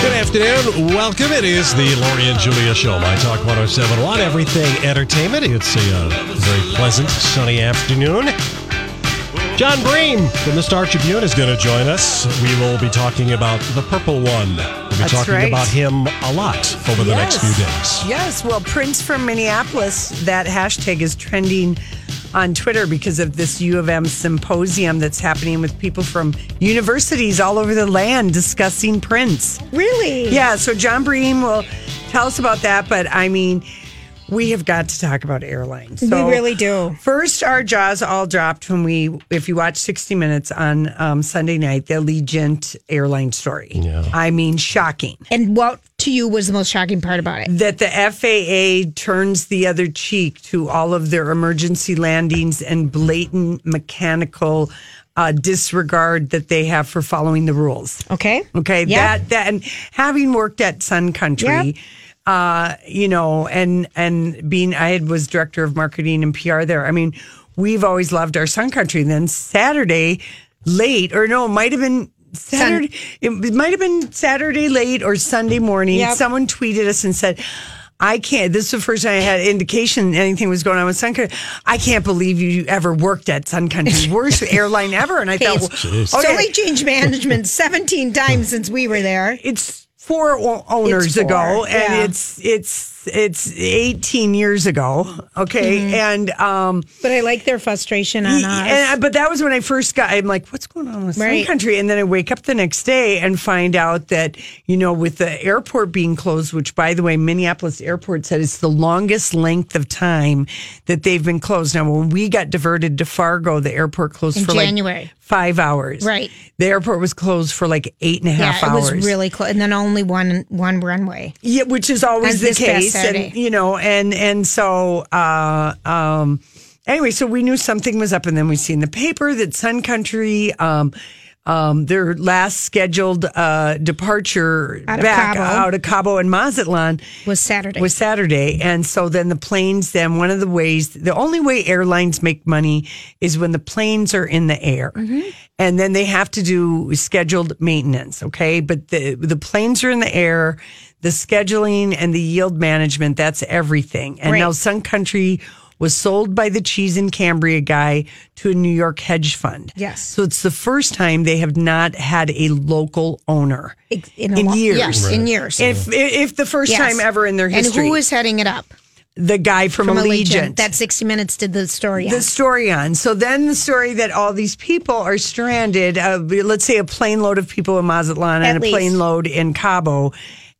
Good afternoon. Welcome. It is the Lori and Julia Show, My Talk 1071, Everything Entertainment. It's a uh, very pleasant, sunny afternoon. John Bream from the Star Tribune is going to join us. We will be talking about the Purple One. We'll be That's talking right. about him a lot over the next few days. Yes, well, Prince from Minneapolis, that hashtag is trending on Twitter because of this U of M symposium that's happening with people from universities all over the land discussing Prince. Really? Yeah, so John Bream will tell us about that, but I mean, we have got to talk about airlines. So we really do. First, our jaws all dropped when we, if you watch 60 Minutes on um, Sunday night, the Allegiant airline story. Yeah. I mean, shocking And what to you was the most shocking part about it? that the FAA turns the other cheek to all of their emergency landings and blatant mechanical uh, disregard that they have for following the rules. Okay. Okay, Yeah. that that and having worked at Sun Country, uh, you know, and and being I had was director of marketing and PR there. I mean, we've always loved our Sun Country. And then Saturday late, or no, it might have been Saturday. It, it might have been Saturday late or Sunday morning. Yep. Someone tweeted us and said. I can't. This is the first time I had indication anything was going on with Sun Country. I can't believe you ever worked at Sun Country, worst airline ever. And I thought, It's, well, it's only changed management 17 times since we were there. it's four o- owners It's four, ago, and yeah. it's it's it's eighteen years ago. Okay, Mm-hmm. and um, But I like their frustration on us. I- but that was when I first got. I'm like, what's going on with Sun Right. Country? And then I wake up the next day and find out that you know, with the airport being closed, which by the way, Minneapolis Airport said it's the longest length of time that they've been closed. Now, when we got diverted to Fargo, the airport closed In for January. like five hours. Right. The airport was closed for like eight and a half yeah, it hours. was really close. And then only one one runway. Yeah, which is always And the case. And you know, and and so uh, um, anyway, so we knew something was up, and then we seen the paper that Sun Country. Um, um, their last scheduled uh, departure Out back Cabo. out of Cabo and Mazatlan Was Saturday. was Saturday, and so then the planes. Then one of the ways, the only way airlines make money is when the planes are in the air, and then they have to do scheduled maintenance. Okay, but the the planes are in the air. The scheduling and the yield management, that's everything. And Right. now Sun Country was sold by the cheese and Cambria guy to a New York hedge fund. Yes. So it's the first time they have not had a local owner Ex- in, in lo- years. Yes, in years. If if the first Yes. time ever in their And history who was heading it up? the guy from, From Allegiant. That 60 Minutes did the story the on. story on. So then the story that all these people are stranded, uh, let's say a plane load of people in Mazatlan At and a plane load in Cabo.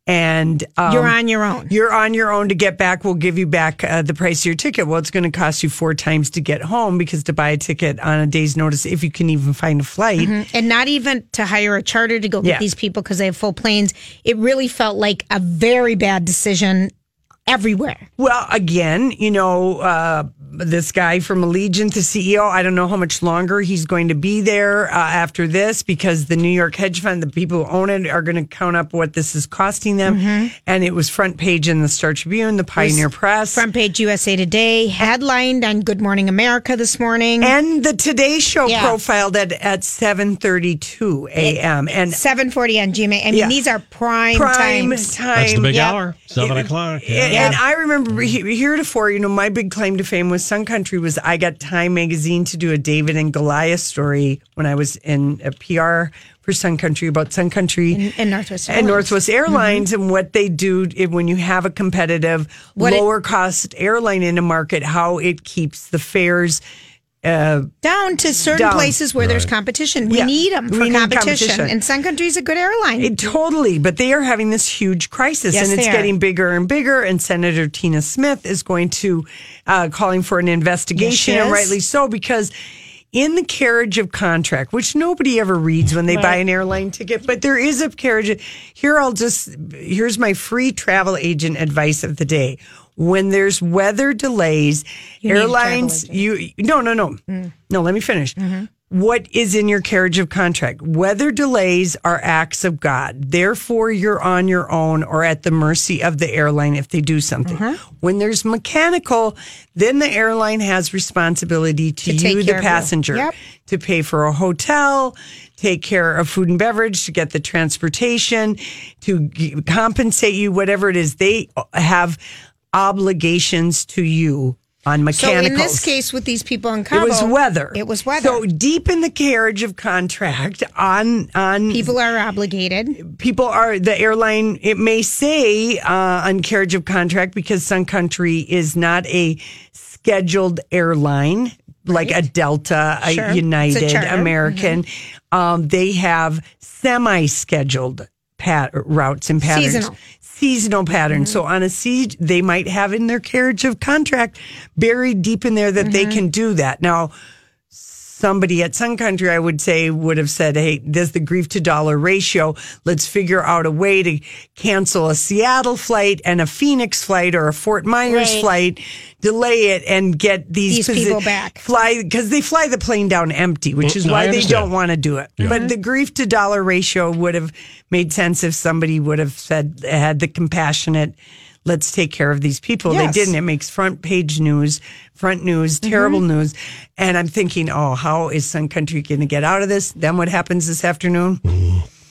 And um, You're on your own. You're on your own to get back. We'll give you back uh, the price of your ticket. Well, it's going to cost you four times to get home because to buy a ticket on a day's notice, if you can even find a flight, and not even to hire a charter to go get Yeah. these people because they have full planes. It really felt like a very bad decision everywhere. Well, again, you know, uh, this guy from Allegiant, the CEO, I don't know how much longer he's going to be there uh, after this because the New York hedge fund, the people who own it, are going to count up what this is costing them. Mm-hmm. And it was front page in the Star Tribune, the Pioneer Press. Front page USA Today headlined on Good Morning America this morning. and the Today Show Yeah. profiled at, at 7.32 a.m. And 740 on GMA. I mean, Yeah. these are prime, prime times. time. That's the big Yep. hour, seven o'clock. Yeah. And, And I remember he- heretofore, you know, my big claim to fame with Sun Country was I got Time Magazine to do a David and Goliath story when I was in a PR for Sun Country about Sun Country in Northwest and Airlines. Northwest mm-hmm. Airlines and what they do if, when you have a competitive, What it- lower cost airline in a market, how it keeps the fares. Uh, Down to certain Down. places where there's competition. We Yeah. need them for We need competition. competition. And Sun Country's a good airline. It, totally, but they are having this huge crisis, Yes, and it's getting bigger and bigger. And Senator Tina Smith is going to uh, calling for an investigation, Yes, and rightly so, because in the carriage of contract, which nobody ever reads when they buy an airline ticket, but there is a carriage. Here, I'll just here's my free travel agent advice of the day. When there's weather delays, You need a travel airlines, you no no no mm. no. Let me finish. Mm-hmm. What is in your carriage of contract? Weather delays are acts of God. Therefore, you're on your own or at the mercy of the airline if they do something. Mm-hmm. When there's mechanical, then the airline has responsibility to, To you, the of you. passenger, Yep. to pay for a hotel, take care of food and beverage, to get the transportation, to compensate you, whatever it is. They have obligations to you on mechanicals. so in this case, with these people in Cabo, It was weather. It was weather. So deep in the carriage of contract on on people are obligated. people are the airline. It may say uh, on carriage of contract because Sun Country is not a scheduled airline like a Delta, Sure. a It's a United. Mm-hmm. American. Um, they have semi-scheduled pat- routes and patterns. Seasonal. Seasonal patterns. So on a siege, they might have in their carriage of contract buried deep in there that they mm-hmm. can do that. Now, somebody at Sun Country, I would say, would have said, Hey, there's the grief to dollar ratio. Let's figure out a way to cancel a Seattle flight and a Phoenix flight or a Fort Myers Right. flight, delay it and get these, These people back. Fly because they fly the plane down empty, which is Mm, why they don't want to do it. But the grief to dollar ratio would have made sense if somebody would have said, had the compassionate, let's take care of these people. Yes. They didn't. It makes front page news, front news, terrible Mm-hmm. news. And I'm thinking, oh, how is Sun Country going to get out of this? Then what happens this afternoon?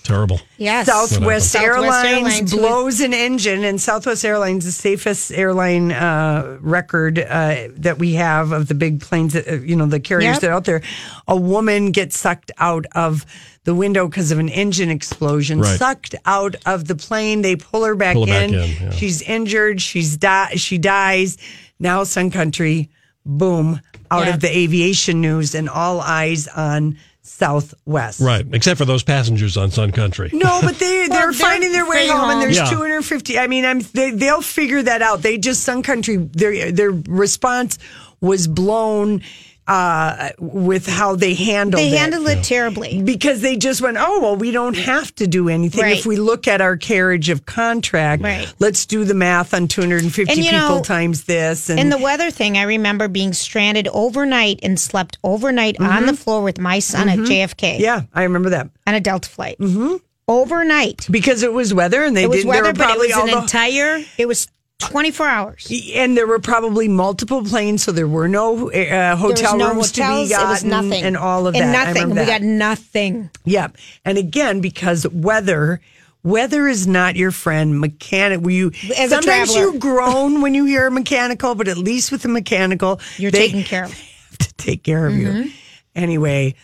Terrible. Yes. Southwest, Southwest Airlines, Airlines, blows an engine, and Southwest Airlines, the safest airline uh, record uh, that we have of the big planes, that, uh, you know, the carriers Yep. that are out there. A woman gets sucked out of the window because of an engine explosion, Right. sucked out of the plane. They pull her back Pull her back in. in, yeah. She's injured. She's di- She dies. Now, Sun Country, boom, out Yeah. of the aviation news, and all eyes on Southwest. Right. Except for those passengers on Sun Country. No, but they they're they're finding their way free home, and there's Yeah. 250. I mean, I'm they they'll figure that out. They just Sun Country their their response was blown uh, with how they handled They it. They handled it terribly. because they just went, oh well, we don't have to do anything Right. if we look at our carriage of contract. Right. Let's do the math on 250 And, people know, times this, and, And the weather thing, I remember being stranded overnight and slept overnight on the floor with my son at JFK Mm-hmm. yeah, I remember that on a Delta flight. Mm-hmm. Overnight. because it was weather, and they It was didn't. there weather, but it was an the- entire, it was 24 hours. And there were probably multiple planes, so there were no uh, hotel no rooms hotels. to be gotten, nothing. and all of and that. Nothing. remember We got nothing. Yeah, and again because weather. Weather is not your friend. Mechanic, you As sometimes you groan when you hear a mechanical, but at least with the mechanical, You're they taken care of. have to take care of Mm-hmm. you. Anyway,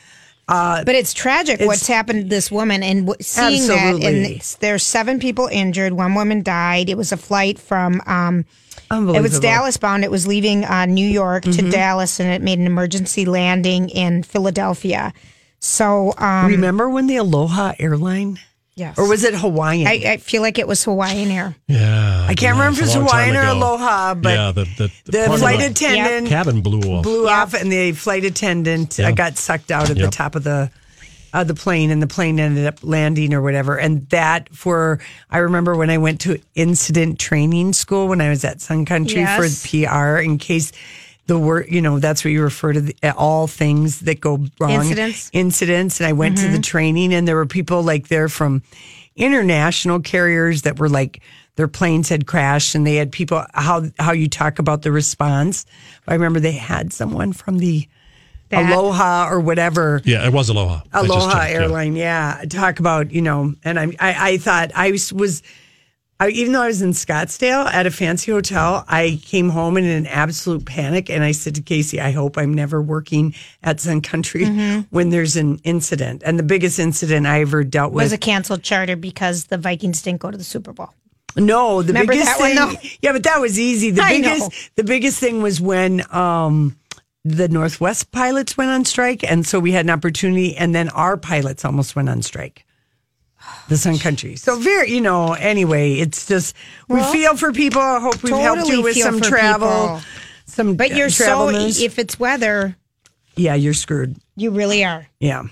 But it's tragic what's happened to this woman and what- seeing that. And there's seven people injured. One woman died. It was a flight from, um, it was Dallas bound. It was leaving uh, New York Mm-hmm. to Dallas and it made an emergency landing in Philadelphia. So, um, Remember when the Aloha airline, yes. or was it Hawaiian? I, I feel like it was Hawaiian Air. Yeah. I can't remember if it's it's a long time Hawaiian or. Aloha, but yeah, the, the, the part of flight the attendant cabin blew off. blew off, and the flight attendant uh, got sucked out of Yep. the top of the uh, the plane, and the plane ended up landing or whatever. And that for I remember when I went to incident training school when I was at Sun Country Yes. for PR in case. The word, you know, that's what you refer to the, all things that go wrong. Incidents. Incidents. And I went to the mm-hmm. training, and there were people like there from international carriers that were like their planes had crashed and they had people how how you talk about the response. I remember they had someone from the That- Aloha or whatever. Yeah, it was Aloha. Aloha checked, yeah. airline, yeah. Talk about, you know, and I, I I thought I was, was I, even though I was in Scottsdale at a fancy hotel, I came home in an absolute panic, and I said to Casey, "I hope I'm never working at Sun Country Mm-hmm. when there's an incident." And the biggest incident I ever dealt with Was a canceled charter because the Vikings didn't go to the Super Bowl. No, the Remember biggest one, thing. though? Yeah, but that was easy. The I biggest, know. the biggest thing was when um, the Northwest pilots went on strike, and so we had an opportunity, and then our pilots almost went on strike. The Sun Country. So very, you know. Anyway, it's just we Well, feel for people. I hope we've helped you with some travel, people. some. But uh, you're travel so news. if it's weather, yeah, you're screwed. you really are. Yeah,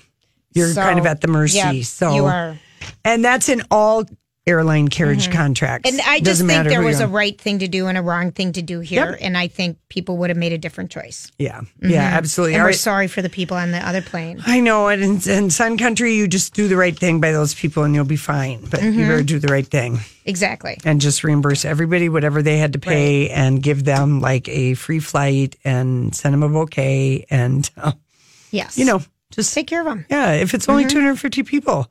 you're So, kind of at the mercy. yeah, so you are. and that's in all airline carriage contracts. Mm-hmm. And I just think there was a right thing to do and a wrong thing to do here, Yep. and I think people would have made a different choice. yeah, yeah, absolutely. Mm-hmm. And All we're right. sorry for the people on the other plane. I know, and in, in Sun Country, you just do the right thing by those people, and you'll be fine. But Mm-hmm. you better do the right thing Exactly. and just reimburse everybody whatever they had to pay, and give them like a free flight and send them a bouquet, and uh, Yes. you know, just take care of them. yeah. If it's Mm-hmm. only two hundred fifty people.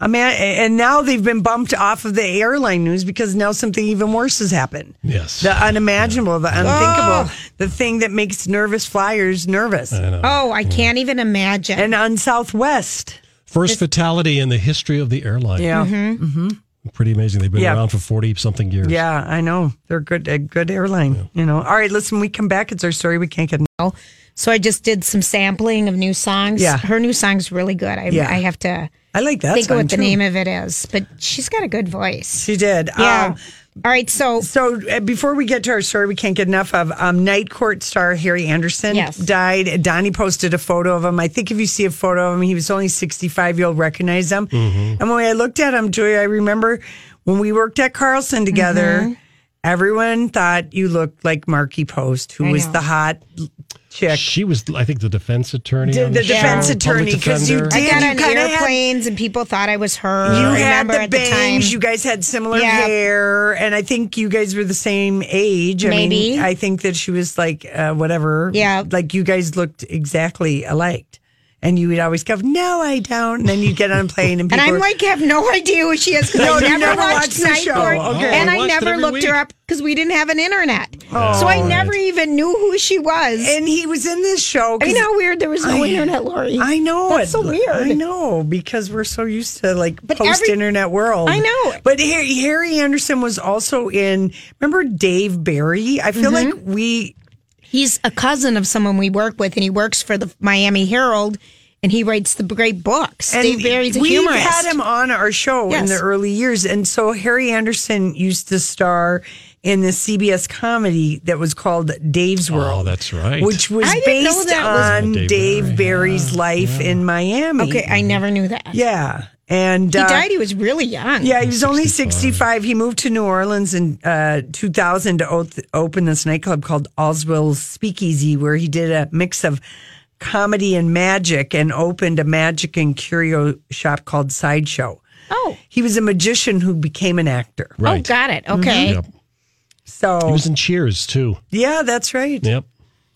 I mean, and now they've been bumped off of the airline news because now something even worse has happened. Yes. The unimaginable, the unthinkable, Oh. the thing that makes nervous flyers nervous. Oh, I can't even imagine. And on Southwest. First fatality in the history of the airline. Yeah. Mm-hmm. Pretty amazing. They've been Yeah. around for 40 something years. Yeah, I know. They're good a good airline. You know. All right, listen, we come back. It's our story. We can't get so I just did some sampling of new songs. Yeah. Her new song's really good. I, Yeah. I have to I like that think of song, what the name of it is, but she's got a good voice. She did. Yeah. Um, All right. So so uh, before we get to our story, we can't get enough of um, Night Court star Harry Anderson Yes. died. Donnie posted a photo of him. I think if you see a photo of him, he was only 65. You'll recognize him. Mm-hmm. And when I looked at him, Joy, I remember when we worked at Carlson together, Mm-hmm. Everyone thought you looked like Markie Post, who I was know. the hot chick. She was, I think, the defense attorney. The- on the show, defense public attorney, 'cause you defender. I did. got you on kinda had- airplanes and people thought I was her. You I had the at the bangs. You guys had similar Yeah. hair, and I think you guys were the same age. I Maybe. mean, I think that she was like uh, whatever. Yeah. like you guys looked exactly alike. And you would always go, "No, I don't." And then you'd get on a plane, and And people I'm were- like, have no idea who she is because No, I never, never watched, watched the Night show. Court, Okay. and I I never every looked her up because we didn't have an internet. Oh, so I right. never even knew who she was. and he was in this show. I know how weird there was no I- internet, Lori. I know That's it. so weird. I know because we're so used to like But post internet world. I know. But Harry, Harry Anderson was also in. Remember Dave Barry? I feel Mm-hmm. like we He's a cousin of someone we work with, and he works for the Miami Herald, and he writes the great books. Dave Barry's a we've humorist. had him on our show in the early years, and so Harry Anderson used to star in the CBS comedy that was called Dave's oh, World. Oh, that's right. Which was I didn't know based that was- on Dave Dave, Barry, Barry's life in Miami. Okay, I never knew that. Yeah. And He uh, died. He was really young. Yeah, he was only 65. He moved to New Orleans in uh, 2000 to oth- open this nightclub called Oswald's Speakeasy, where he did a mix of comedy and magic and opened a magic and curio shop called Sideshow. Oh. He was a magician who became an actor. Oh, got it. Okay. Yep. So, He was in Cheers, too. yeah, that's right. Yep.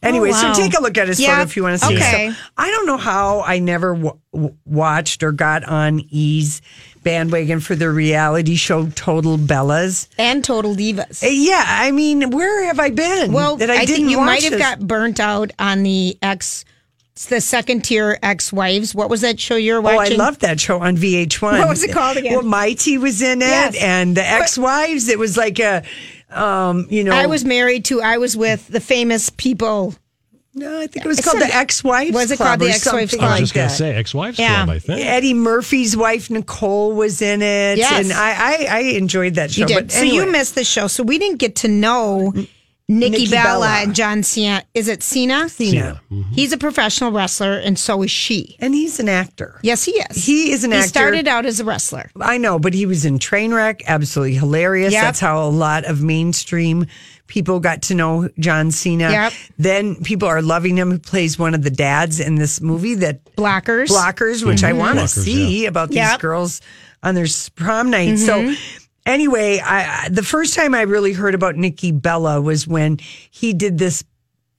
Anyway, Oh, wow. so take a look at his Yeah, photo if you want to see. okay. So I don't know how I never w- w- watched or got on E's bandwagon for the reality show Total Bellas. And Total Divas. Uh, Yeah, I mean, where have I been? Well, that I, I, didn't think you might have this? got burnt out on the ex, the second tier ex wives. What was that show you were watching? Oh, I loved that show on VH1. What was it called again? Well, Mighty was in it, Yes. and the ex-wives. It was like a, um, you know, I was married to. I was with the famous people. No, I think it was It's called the ex-wives. Was it Club called the Ex-Wives something I was Club? just gonna that. say Ex-Wives Yeah. Club, I think. Eddie Murphy's wife Nicole was in it, Yes. and I, I, I enjoyed that show. You did. But so you missed the show. So we didn't get to know Nikki, Nikki Bella, Bella. and John Cena. Is it Cena? Cena. Mm-hmm. He's a professional wrestler, and so is she. and he's an actor. Yes, he is. He is an he actor. He started out as a wrestler. I know, but he was in Trainwreck, absolutely hilarious. Yep. That's how a lot of mainstream people got to know John Cena. Yep. Then people are loving him. He plays one of the dads in this movie that Blockers. Blockers, which I mm-hmm. want to Blockers, see about these Yep. girls on their prom night. So. Mm-hmm. Anyway, I, the first time I really heard about Nikki Bella was when he did this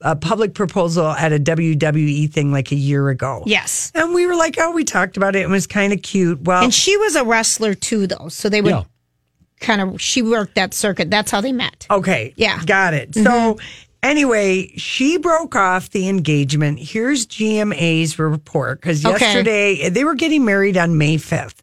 uh, public proposal at a WWE thing like a year ago. Yes. And we were like, oh, we talked about it. It was kind of cute. Well, And she was a wrestler too, though. So they would Yeah. kind of she worked that circuit. That's how they met. Okay. Yeah. Got it. So anyway, she broke off the engagement. Here's GMA's report because Okay. yesterday they were getting married on May 5th.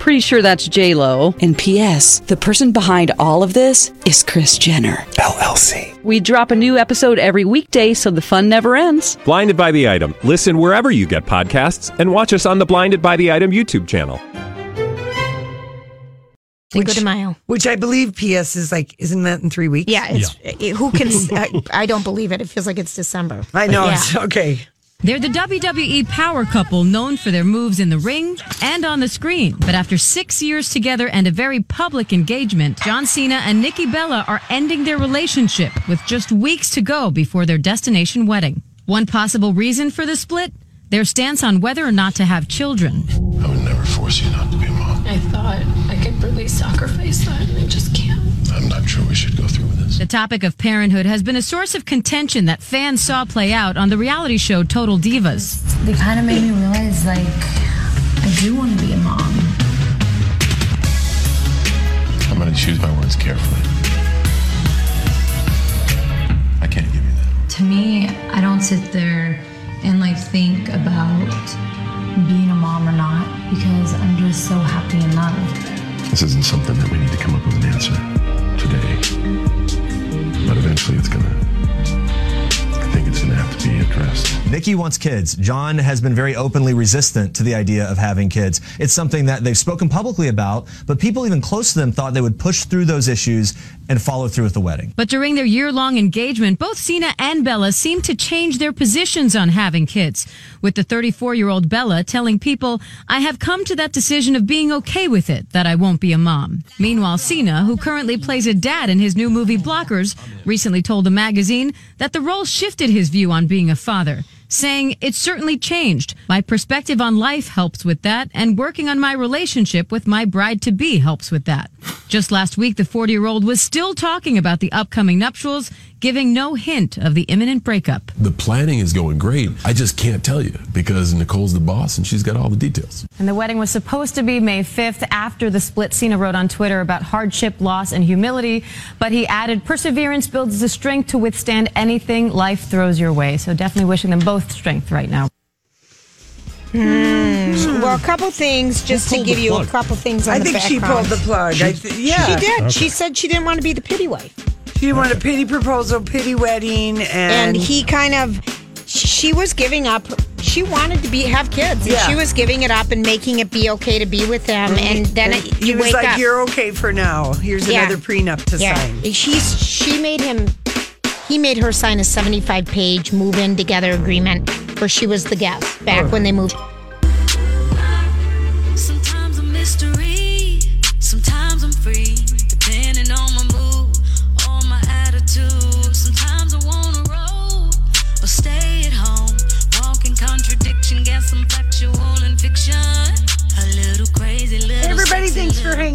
Pretty sure that's J Lo. And P.S. The person behind all of this is Kris Jenner. LLC. We drop a new episode every weekday, so the fun never ends. Blinded by the item. Listen wherever you get podcasts, and watch us on the Blinded by the Item YouTube channel. Cinco de Mayo. Which I believe PS is like, isn't that in three weeks? Yeah, it's it- who can? I, I don't believe it. It feels like it's December. I know. Yeah. It's okay. They're the WWE power couple known for their moves in the ring and on the screen. But after six years together and a very public engagement, John Cena and Nikki Bella are ending their relationship with just weeks to go before their destination wedding. One possible reason for the split? Their stance on whether or not to have children. I would never force you not to be a mom. I thought I could really sacrifice that, and I just can't. I'm not sure we should go through with this. The topic of parenthood has been a source of contention that fans saw play out on the reality show Total Divas. They kind of made me realize, like, I do want to be a mom. I'm going to choose my words carefully. I can't give you that. To me, I don't sit there and like think about being a mom or not because I'm just so happy in love. This isn't something that we need to come up with an answer today. But eventually it's to. I think it's to have to be addressed. Nikki wants kids. John has been very openly resistant to the idea of having kids. It's something that they've spoken publicly about, but people even close to them thought they would push through those issues and follow through with the wedding. But during their year long engagement, both Cena and Bella seemed to change their positions on having kids. With the 34 year old Bella telling people, I have come to that decision of being okay with it, that I won't be a mom. Meanwhile, Cena, who currently plays a dad in his new movie Blockers, recently told the magazine that the role shifted his view on being a father. Saying, it certainly changed. My perspective on life helps with that, and working on my relationship with my bride to be helps with that. Just last week, the 40 year old was still talking about the upcoming nuptials, giving no hint of the imminent breakup. The planning is going great. I just can't tell you because Nicole's the boss and she's got all the details. And the wedding was supposed to be May 5th after the split. Cena wrote on Twitter about hardship, loss, and humility, but he added, Perseverance builds the strength to withstand anything life throws your way. So definitely wishing them both strength right now. Hmm. Well, a couple things just to give the you a couple things on I the think she pulled the plug. I th- yeah. She did. Okay. She said she didn't want to be the pity wife. She wanted a pity proposal, pity wedding, and, and he kind of she was giving up she wanted to be have kids and Yeah. she was giving it up and making it be okay to be with them and then it, he was wake like, up "You're okay for now. Here's Yeah. another prenup to yeah sign." she's she made him he made her sign a 75 page move in together agreement where she was the guest back Oh. when they moved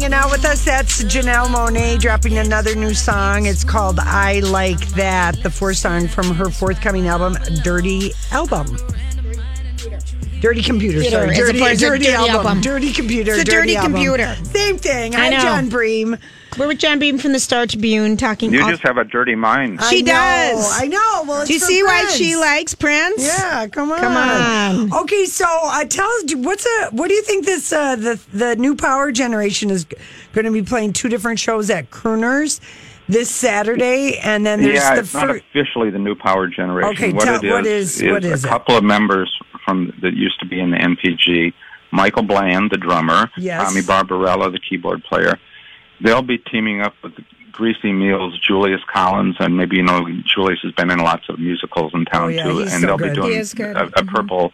hanging out with us. That's Janelle Monáe dropping another new song. It's called I Like That, the fourth song from her forthcoming album, Dirty Album. Dirty Computer, Computer, sorry. as Dirty, dirty, Dirty album. Album. Dirty Computer. It's a dirty, Dirty album. Computer. Same thing. I I'm know. John Bream. We're with John Bream from the Star Tribune talking You all- just have a dirty mind. she I know, does I know. Well, it's do you for see why she likes Prince Yeah, come on. Come on. Okay, so uh, tell us what's a what do you think this uh, the the new Power Generation is going to be playing two different shows at Crooners this Saturday, and then there's yeah, the it's not officially the new power generation. Okay, what tell- it is what is- what is a it? couple of members from that used to be in the NPG, Michael Bland, the drummer, Yes. Tommy Barbarella, the keyboard player. They'll be teaming up with Greasy Meals, Julius Collins, and maybe you know Julius has been in lots of musicals in town Oh, yeah, too, he's and so they'll good. be doing He is good. a, a purple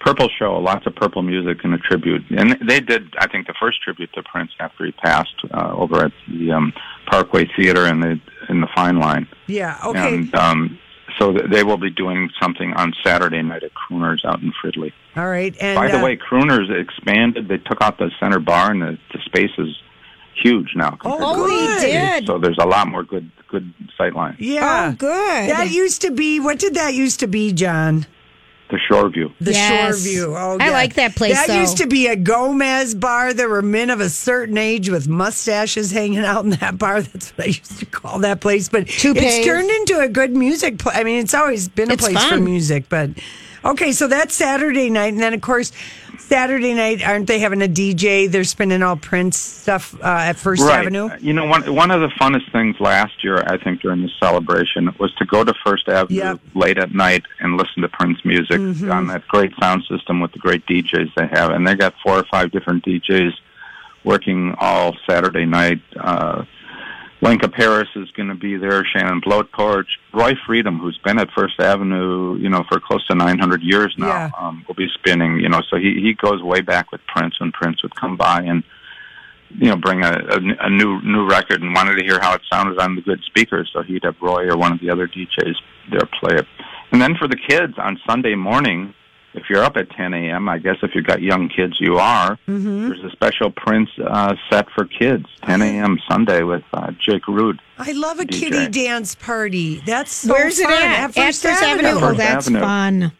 purple show, lots of purple music and a tribute. And they did, I think, the first tribute to Prince after he passed uh, over at the um, Parkway Theater in the in the Fine Line. Yeah. Okay. And um, so th- they will be doing something on Saturday night at Crooners out in Fridley. All right. And By the uh, way, Crooners expanded. They took out the center bar, and the, the space is huge now. Oh, to what it good. used did. So there's a lot more good good sight lines. yeah. Oh, good. That used to be. What did that used to be, John? The shore view. The Yes. Shore View. Oh, I yeah. like that place, That though. used to be a Gomez bar. There were men of a certain age with mustaches hanging out in that bar. That's what I used to call that place. But Toupees. it's turned into a good music. Pl- I mean, it's always been a It's place for music. But okay, so that's Saturday night, and then of course. Saturday night, aren't they having a DJ? They're spinning all Prince stuff uh, at First right. Avenue. You know, one one of the funnest things last year, I think, during the celebration was to go to First Avenue Yep. late at night and listen to Prince music Mhm. on that great sound system with the great DJs they have, and they got four or five different DJs working all Saturday night. Uh, Lenka Paris is going to be there. Shannon Blowtorch, Roy Freedom, who's been at First Avenue, you know, for close to 900 years now, Yeah. um, will be spinning. You know, so he he goes way back with Prince when Prince would come by and you know bring a, a, a new new record and wanted to hear how it sounded on the good speakers. So he'd have Roy or one of the other DJs there play it. And then for the kids on Sunday morning, if you're up at 10 a.m., I guess if you've got young kids, you are. Mm-hmm. There's a special Prince uh, set for kids, 10 a.m. Sunday with uh, Jake Rudh. I love a DJ. kitty dance party. That's so Where's it fun. at? First First Avenue. Avenue. Oh, that's Avenue. fun.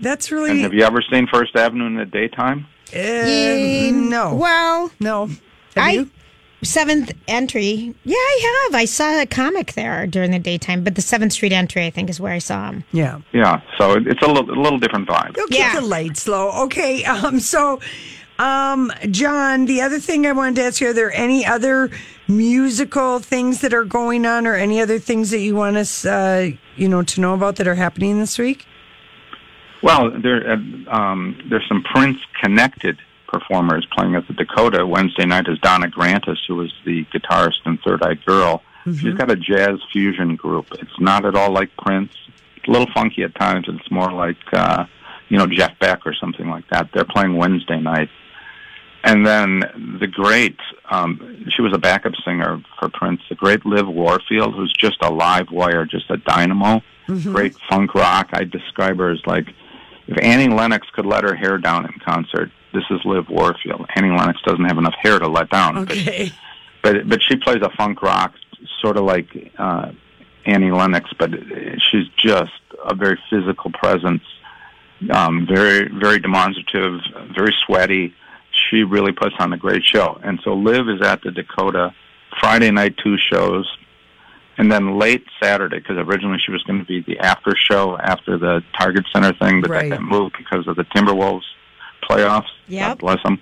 That's And really have you ever seen First Avenue in the daytime? uh, no, Well, no. Have I you? Seventh entry. Yeah, I have. I saw a comic there during the daytime, but the Seventh Street entry, I think, is where I saw him. Yeah. Yeah, so it's a little, a little different vibe. You'll keep Yeah. the lights low. Okay. Um, so, um, John, the other thing I wanted to ask you, are there any other musical things that are going on or any other things that you want us, uh, you know, to know about that are happening this week? Well, there uh, um, there's some Prince connected performers playing at the Dakota Wednesday night. Is Donna Grantis, who was the guitarist in Third Eye Girl. She's got a jazz fusion group. It's not at all like Prince. It's a little funky at times. It's more like uh, you know Jeff Beck or something like that. They're playing Wednesday night. And then the great, um, she was a backup singer for Prince, the great Liv Warfield, who's just a live wire, just a dynamo. Great funk rock. I describe her as like, if Annie Lennox could let her hair down in concert, this is Liv Warfield. Annie Lennox doesn't have enough hair to let down. Okay. But, but she plays a funk rock, sort of like uh, Annie Lennox, but she's just a very physical presence, um, very, very demonstrative, very sweaty she really puts on a great show. And so Liv is at the Dakota Friday night, two shows, and then late Saturday, because originally she was going to be the after show after the Target Center thing, but Right. that got moved because of the Timberwolves playoffs. Yep. God bless them.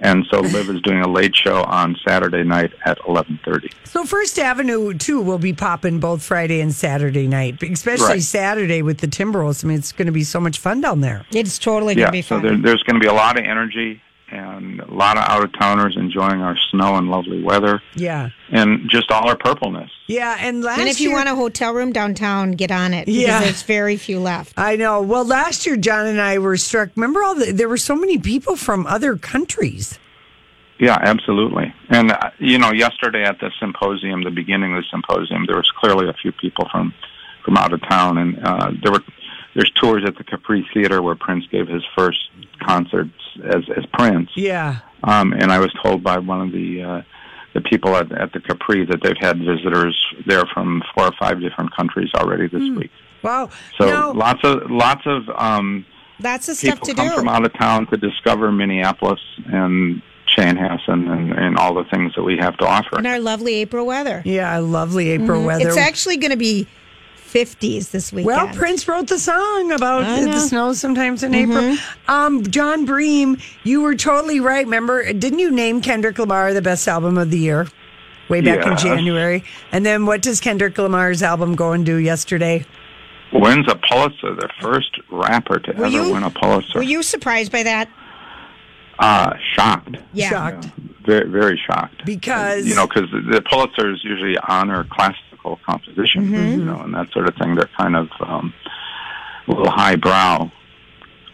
And so Liv is doing a late show on Saturday night at 11:30. So First Avenue too will be popping both Friday and Saturday night, especially Right. Saturday with the Timberwolves. I mean, it's going to be so much fun down there. It's totally yeah, gonna be so fun. there, there's going to be a lot of energy and a lot of out of towners enjoying our snow and lovely weather Yeah, and just all our purpleness. yeah. And last and if you year, want a hotel room downtown, get on it. Because Yeah. there's very few left. I know. Well, last year John and I were struck. Remember all the there were so many people from other countries. Yeah, absolutely. And uh, you know, yesterday at the symposium, the beginning of the symposium, there was clearly a few people from from out of town, and uh, there were there's tours at the Capri Theater where Prince gave his first concerts as as Prince. Yeah. Um, and I was told by one of the uh, the people at, at the Capri that they've had visitors there from four or five different countries already this week. Wow. So Now- lots of lots of um, That's the stuff people to come do. from out of town to discover Minneapolis and Chanhassen and, and all the things that we have to offer. And our lovely April weather. Yeah, lovely April Mhm. weather. It's actually going to be 50s this weekend. Well, Prince wrote the song about the snow sometimes in Mhm. April. Um, John Bream, you were totally right. Remember, didn't you name Kendrick Lamar the best album of the year way back in January? And then what does Kendrick Lamar's album go and do yesterday? Wins a Pulitzer, the first rapper to Were ever you- win a Pulitzer. Were you surprised by that? Uh, shocked. Yeah. Shocked. Very, very shocked. Because you know, because the Pulitzers usually honor classical composition, Mm-hmm. you know, and that sort of thing. They're kind of um, a little highbrow,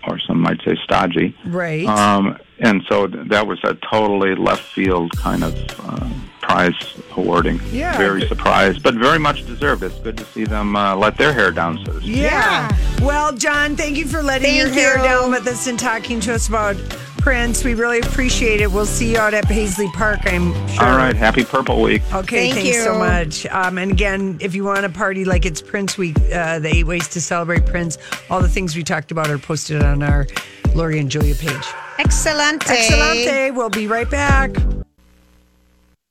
or some might say stodgy. Right. Um, and so th- that was a totally left field kind of uh, prize awarding. Yeah. Very surprised, but very much deserved. It's good to see them uh, let their hair down, so to speak. Yeah. Well, John, thank you for letting your Thank hair you. down with us and talking to us about Prince. We really appreciate it. We'll see you out at Paisley Park, I'm sure. All right. Happy Purple Week. Okay, Thank thanks so much. Um, and again, if you want to party like it's Prince Week, uh, the eight ways to celebrate Prince, all the things we talked about are posted on our Lori and Julia page. Excellent. Excellente. We'll be right back.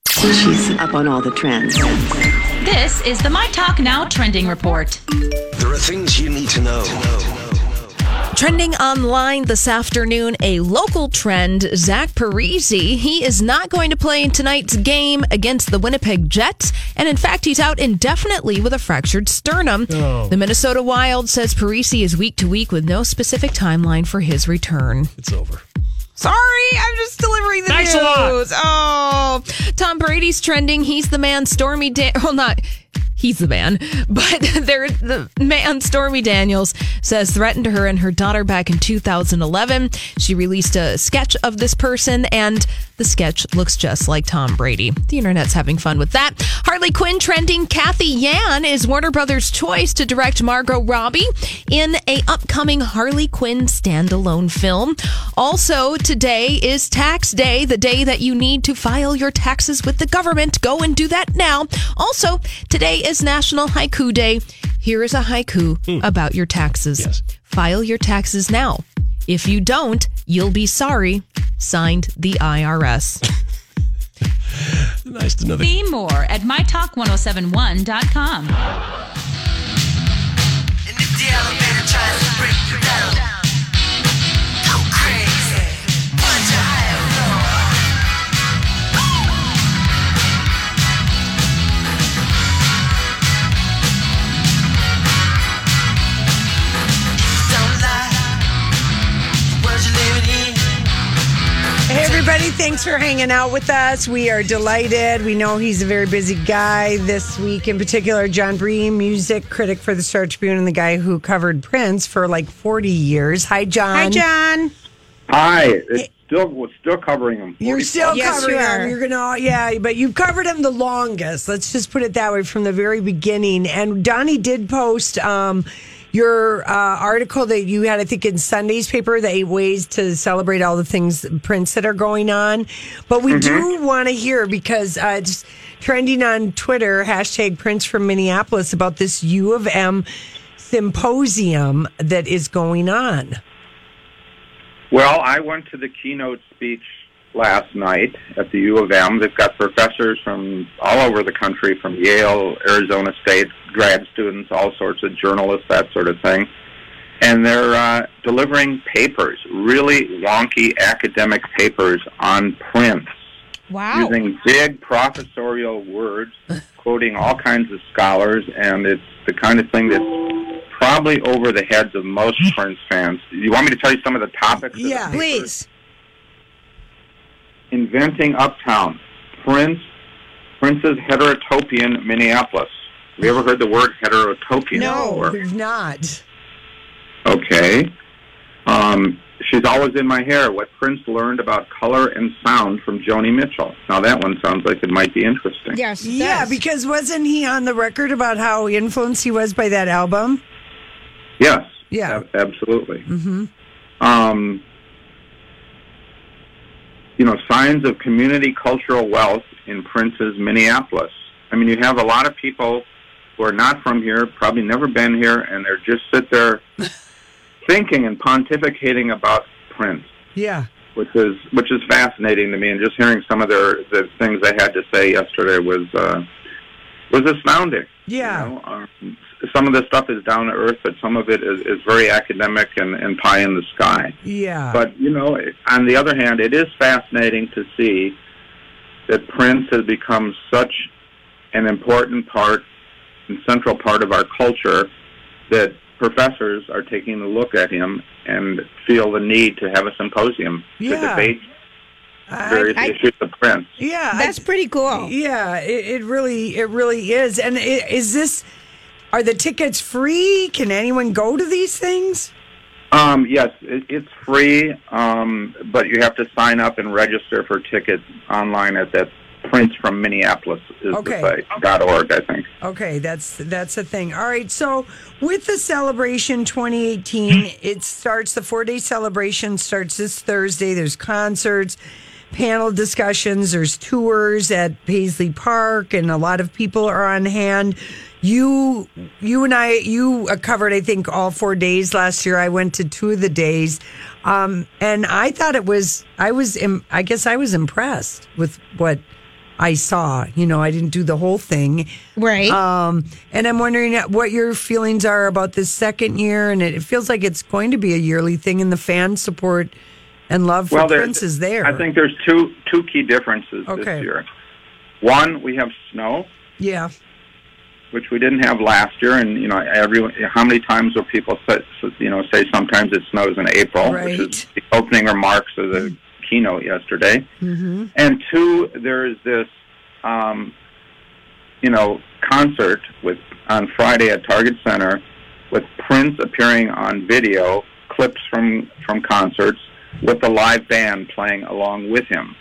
She's up on all the trends. This is the My Talk Now trending report. There are things you need to know. Trending online this afternoon, a local trend, Zach Parise. He is not going to play in tonight's game against the Winnipeg Jets, and in fact, he's out indefinitely with a fractured sternum. Oh. The Minnesota Wild says Parise is week to week with no specific timeline for his return. It's over. Sorry, I'm just delivering the Thanks news. Oh, Tom Brady's trending. He's the man. Stormy, Dan- well, not he's the man, but there the man Stormy Daniels says threatened her and her daughter back in 2011. She released a sketch of this person, and the sketch looks just like Tom Brady. The internet's having fun with that. Harley Quinn trending. Cathy Yan is Warner Brothers' choice to direct Margot Robbie in a upcoming Harley Quinn standalone film. Also, today is tax day, the day that you need to file your taxes with the government. Go and do that now. Also, today is National Haiku Day. Here is a haiku hmm. about your taxes. File your taxes now. If you don't, you'll be sorry. Signed, the IRS. Nice to know that. See more at mytalk1071.com. thanks for hanging out with us. We are delighted. We know he's a very busy guy this week, in particular, John Bream, music critic for the Star Tribune and the guy who covered Prince for like 40 years. Hi, John. Hi, John. Hi, it's still we're still covering him. You're still Yes, covering you him. You're gonna, yeah, but you've covered him the longest. Let's just put it that way from the very beginning. And Donnie did post um, your uh, article that you had, I think, in Sunday's paper, the eight ways to celebrate all the things Prince that are going on. But we do want to hear because uh, it's trending on Twitter hashtag Prince from Minneapolis about this U of M symposium that is going on. Well, I went to the keynote speech last night at the U of M. They've got professors from all over the country, from Yale, Arizona State, grad students, all sorts of journalists, that sort of thing. And they're uh, delivering papers, really wonky academic papers on Prince, Wow. using big professorial words, quoting all kinds of scholars, and it's the kind of thing that's probably over the heads of most Prince fans. You want me to tell you some of the topics? of the Yeah, papers? Please. Inventing Uptown, Prince, Prince's Heterotopian Minneapolis. Have you ever heard the word heterotopian No, before? we've not. Okay. Um, she's always in my hair. What Prince learned about color and sound from Joni Mitchell. Now that one sounds like it might be interesting. Yes. Yeah, does. because wasn't he on the record about how influenced he was by that album? Yes. Yeah. ab- absolutely. Mm-hmm. um, you know, signs of community cultural wealth in Prince's Minneapolis. I mean, you have a lot of people who are not from here, probably never been here, and they're just sit there thinking and pontificating about Prince, Yeah. which is which is fascinating to me. And just hearing some of their the things they had to say yesterday was uh, was astounding. Yeah. You know, um, some of the stuff is down to earth, but some of it is, is very academic and, and pie in the sky. Yeah. But you know, on the other hand, it is fascinating to see that Prince has become such an important part and central part of our culture that professors are taking a look at him and feel the need to have a symposium Yeah. to debate various I- issues of Prince. Yeah, That's pretty cool. Yeah, it, it really, it really is. And i- is this? Are the tickets free? Can anyone go to these things? Um, yes, it, it's free, um, but you have to sign up and register for tickets online at that Prince from Minneapolis is Okay. the site dot org, I think. Okay, that's that's a thing. All right, so with the celebration 2018, it starts the four day celebration starts this Thursday. There's concerts, panel discussions, there's tours at Paisley Park, and a lot of people are on hand. You, you and I, you uh, covered, I think, all four days last year. I went to two of the days, um, and I thought it was. I was. Im- I guess I was impressed with what I saw. You know, I didn't do the whole thing. Right. Um, and I'm wondering what your feelings are about this second year. And it, feels like it's going to be a yearly thing, and the fan support and love for there- Prince is there. I think there's two two key differences Okay. this year. One, we have snow, yeah. which we didn't have last year, and you know, every how many times will people say, you know say sometimes it snows in April, right. which is the opening remarks of the keynote yesterday. Mm-hmm. And two, there is this, um, you know, concert with on Friday at Target Center with Prince appearing on video, clips from from concerts with the live band playing along with him.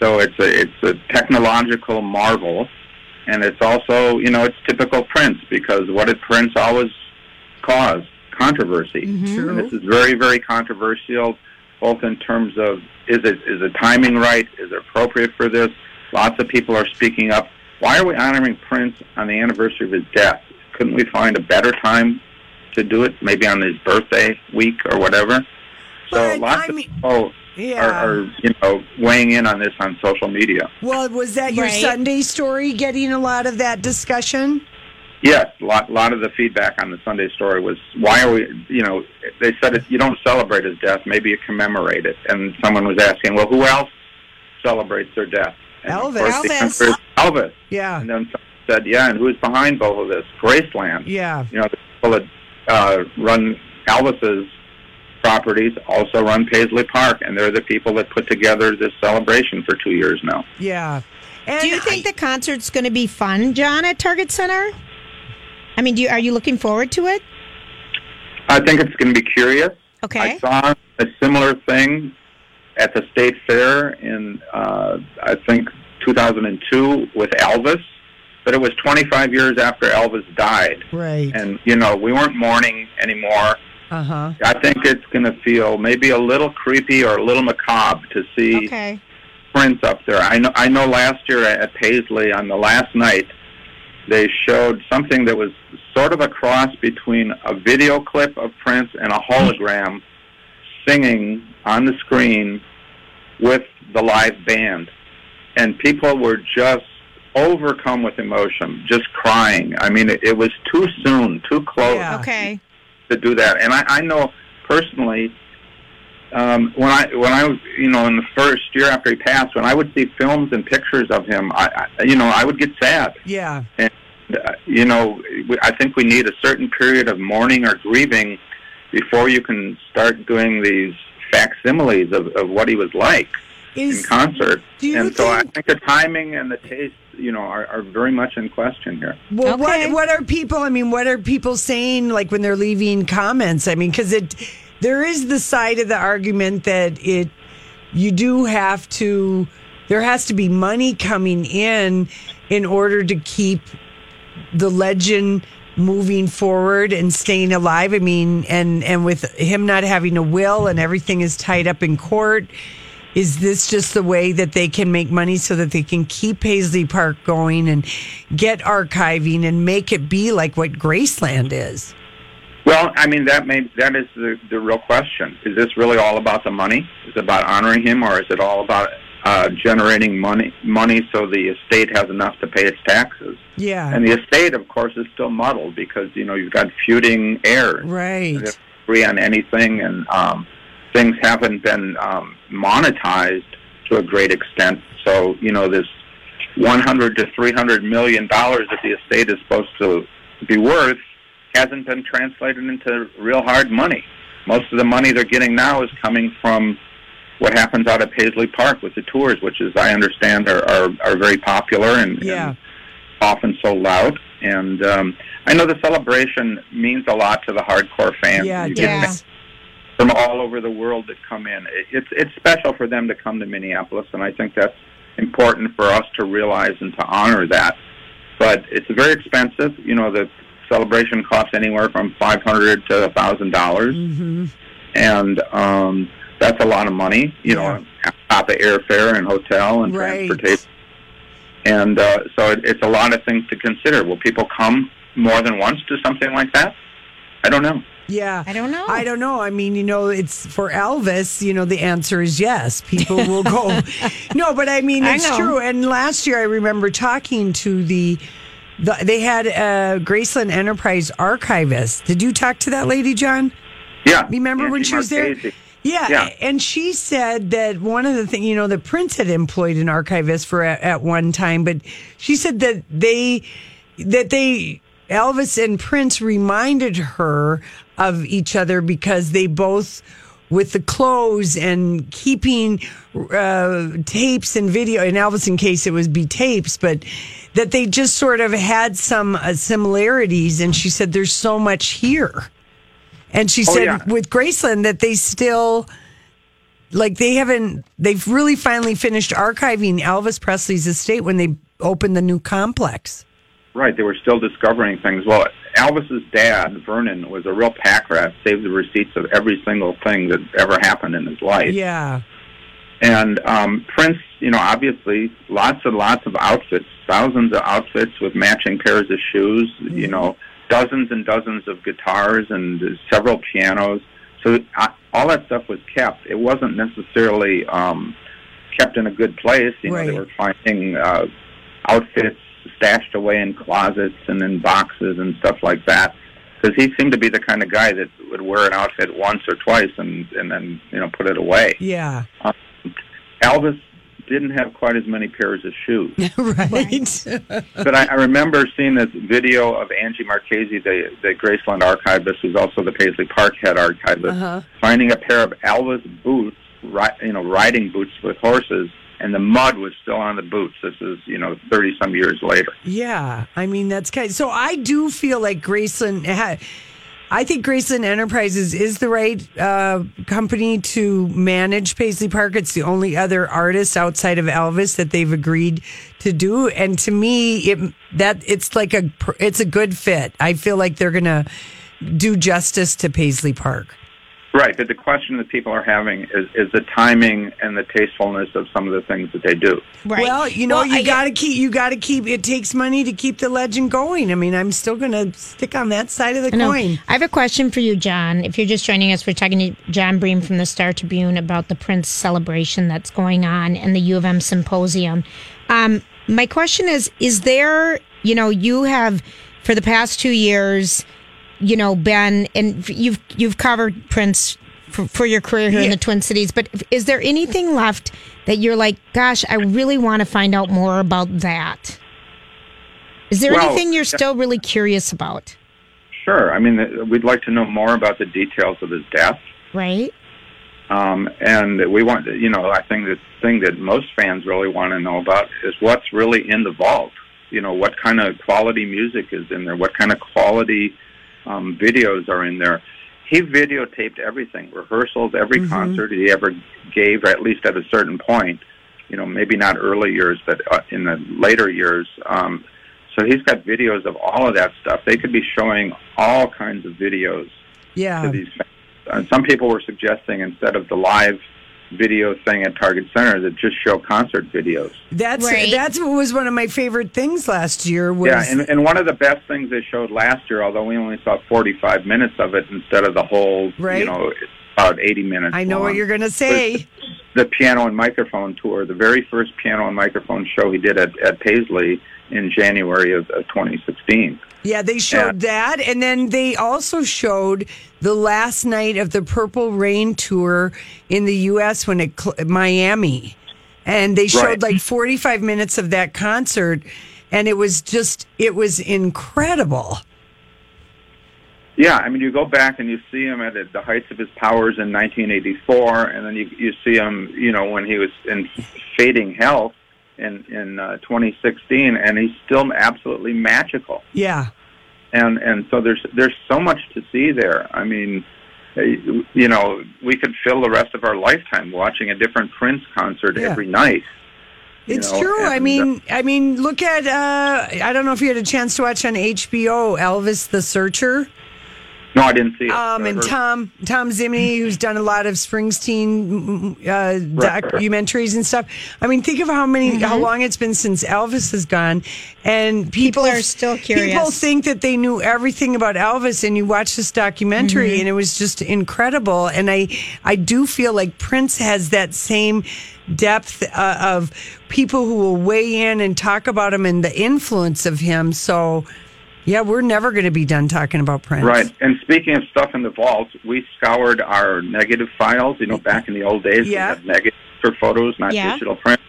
So it's a it's a technological marvel, and it's also you know it's typical Prince because what did Prince always cause? Controversy. Mm-hmm. And this is very very controversial, both in terms of is it is the timing right? Is it appropriate for this? Lots of people are speaking up. Why are we honoring Prince on the anniversary of his death? Couldn't we find a better time to do it? Maybe on his birthday week or whatever. So lots of people Yeah. are, are you know weighing in on this on social media. Well, was that your Right. Sunday story getting a lot of that discussion? Yes, a lot, lot of the feedback on the Sunday story was why are we, you know, they said if you don't celebrate his death, maybe you commemorate it. And someone was asking, well, who else celebrates their death? And of Elvis. course Elvis. answer Elvis. Yeah. And then someone said, yeah, and who's behind both of this? Graceland. Yeah. You know, the people that uh, run Elvis's properties also run Paisley Park, and they're the people that put together this celebration for two years now. Yeah. And do you think the concert's going to be fun, John, at Target Center? I mean, do you, are you looking forward to it? I think it's going to be curious. Okay. I saw a similar thing at the state fair in, uh, I think, 2002 with Elvis, but it was 25 years after Elvis died. Right. And, you know, we weren't mourning anymore. Uh huh. I think it's going to feel maybe a little creepy or a little macabre to see Okay. Prince up there. I know. I know. Last year at Paisley, on the last night, they showed something that was sort of a cross between a video clip of Prince and a hologram singing on the screen with the live band, and people were just overcome with emotion, just crying. I mean, it, it was too soon, too close Okay. To do that. And I, I know personally, um, when I when I was you know in the first year after he passed, when I would see films and pictures of him, I, I you know I would get sad. Yeah. And uh, you know, we, I think we need a certain period of mourning or grieving before you can start doing these facsimiles of, of what he was like in concert. do you and so I think the timing and the taste, you know, are, are very much in question here. Well, what what are people? I mean, what are people saying? Like when they're leaving comments? I mean, because it there is the side of the argument that it you do have to there has to be money coming in in order to keep the legend moving forward and staying alive. I mean, and and with him not having a will and everything is tied up in court. Is this just the way that they can make money so that they can keep Paisley Park going and get archiving and make it be like what Graceland is? Well, I mean that may that is the the real question. Is this really all about the money? Is it about honoring him, or is it all about uh, generating money money so the estate has enough to pay its taxes? Yeah. And the estate, of course, is still muddled because you know you've got feuding heirs. Right. Free on anything, and um, things haven't been um, monetized to a great extent. So you know this 100 to 300 million dollars that the estate is supposed to be worth hasn't been translated into real hard money. Most of the money they're getting now is coming from what happens out at Paisley Park with the tours, which, as I understand, are are, are very popular and, Yeah. and often sold out. And um, I know the celebration means a lot to the hardcore fans. Yeah, You get from all over the world that come in. It- It's it's special for them to come to Minneapolis, and I think that's important for us to realize and to honor that. But it's very expensive. You know, the celebration costs anywhere from five hundred to a thousand dollars, Mm-hmm. and um, that's a lot of money. You know, on top of airfare and hotel and Right. transportation. And uh, so it, it's a lot of things to consider. Will people come more than once to something like that? I don't know. Yeah. I don't know. I don't know. I mean, you know, it's for Elvis, you know, the answer is yes. People will go. no, but I mean, it's know. true. And last year I remember talking to the, the they had a Graceland Enterprise archivist. Did you talk to that lady, John? Yeah. Remember when Angie she was there? Yeah, Yeah. and she said that one of the things, you know, that Prince had employed an archivist for at, at one time, but she said that they, that they, Elvis and Prince reminded her of each other because they both, with the clothes and keeping uh, tapes and video, in Elvis' case it was be tapes, but that they just sort of had some uh, similarities. And she said, "There's so much here." And she Oh, said yeah. with Graceland that they still like they haven't they've really finally finished archiving Elvis Presley's estate when they opened the new complex. Right, they were still discovering things. Well, Elvis's dad, Vernon, was a real pack rat, saved the receipts of every single thing that ever happened in his life. Yeah. And um, Prince, you know, obviously, lots and lots of outfits, thousands of outfits with matching pairs of shoes, you know, dozens and dozens of guitars and several pianos. So uh, all that stuff was kept. It wasn't necessarily um, kept in a good place. You know, they were finding uh, outfits stashed away in closets and in boxes and stuff like that. Because he seemed to be the kind of guy that would wear an outfit once or twice and and then you know put it away. Yeah. Um, Elvis didn't have quite as many pairs of shoes. right. but I, I remember seeing this video of Angie Marchese, the, the Graceland archivist, who's also the Paisley Park head archivist, Uh-huh. finding a pair of Elvis boots, ri- you know, riding boots with horses, and the mud was still on the boots. This is, you know, 30 some years later. Yeah, I mean that's kind. so I do feel like Graceland. I think Graceland Enterprises is the right uh, company to manage Paisley Park. It's the only other artist outside of Elvis that they've agreed to do, and to me, it that it's like a it's a good fit. I feel like they're gonna do justice to Paisley Park. Right, but the question that people are having is, is the timing and the tastefulness of some of the things that they do. Right. Well, you know, Well, you got to keep. You got to keep. It takes money to keep the legend going. I mean, I'm still going to stick on that side of the I know. coin. I have a question for you, John. If you're just joining us, we're talking to John Bream from the Star Tribune about the Prince celebration that's going on and the U of M symposium. Um, my question is: Is there, you know, you have for the past two years, you know, been and you've you've covered Prince for, for your career here in the Twin Cities, but is there anything left that you're like, gosh, I really want to find out more about that? Is there Well, anything you're still really curious about? Sure. I mean, we'd like to know more about the details of his death. Right? Um, and we want, you know, I think the thing that most fans really want to know about is what's really in the vault. You know, what kind of quality music is in there? What kind of quality um, videos are in there? He videotaped everything, rehearsals, every concert he ever gave, at least at a certain point. You know, maybe not early years, but uh, in the later years. Um, so he's got videos of all of that stuff. They could be showing all kinds of videos Yeah. to these fans. And some people were suggesting instead of the live video thing at Target Center, that just show concert videos. That's Right. that's what was one of my favorite things last year. Was yeah, and, and one of the best things they showed last year, although we only saw 45 minutes of it instead of the whole, Right. you know, about 80 minutes. I know long, what you're going to say. the piano and microphone tour, the very first piano and microphone show he did at, at Paisley in January of, of 2016. Yeah, they showed that, and then they also showed the last night of the Purple Rain tour in the U.S. when it cl- Miami, and they showed Right. like 45 minutes of that concert, and it was just it was incredible. Yeah, I mean, you go back and you see him at the heights of his powers in 1984, and then you you see him, you know, when he was in fading health in in uh, 2016, and he's still absolutely magical. Yeah. And and so there's there's so much to see there. I mean, uh, you know, we could fill the rest of our lifetime watching a different Prince concert Yeah. every night. It's know, true. I and, uh, mean, I mean, look at. uh I don't know if you had a chance to watch on HBO Elvis the Searcher. No, I didn't see it. Um, and Tom Tom Zimny, who's done a lot of Springsteen uh, Right. documentaries and stuff. I mean, think of how many how Mm-hmm. long it's been since Elvis has gone, and people, are still curious. People think that they knew everything about Elvis, and you watch this documentary, Mhm. and it was just incredible. And I I do feel like Prince has that same depth uh, of people who will weigh in and talk about him and the influence of him. So. Yeah, we're never going to be done talking about Prince. Right. And speaking of stuff in the vault, we scoured our negative files. You know, back in the old days, Yeah. we had negative for photos, not Yeah. digital print.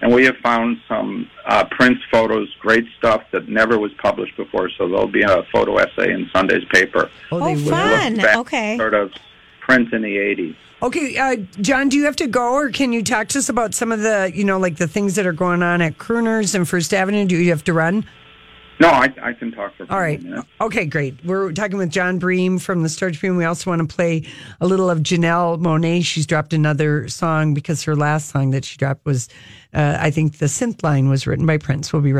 And we have found some uh, Prince photos, great stuff that never was published before. So there'll be a photo essay in Sunday's paper. Oh, they Oh, fun. Back, Okay. Sort of Prince in the 80s. Okay, uh, John, do you have to go, or can you talk to us about some of the, you know, like the things that are going on at Crooners and First Avenue? Do you have to run? No, I, I can talk for a All right. minutes. Okay, great. We're talking with John Bream from the Star Tribune. We also want to play a little of Janelle Monáe. She's dropped another song because her last song that she dropped was, uh, I think, the synth line was written by Prince. We'll be right.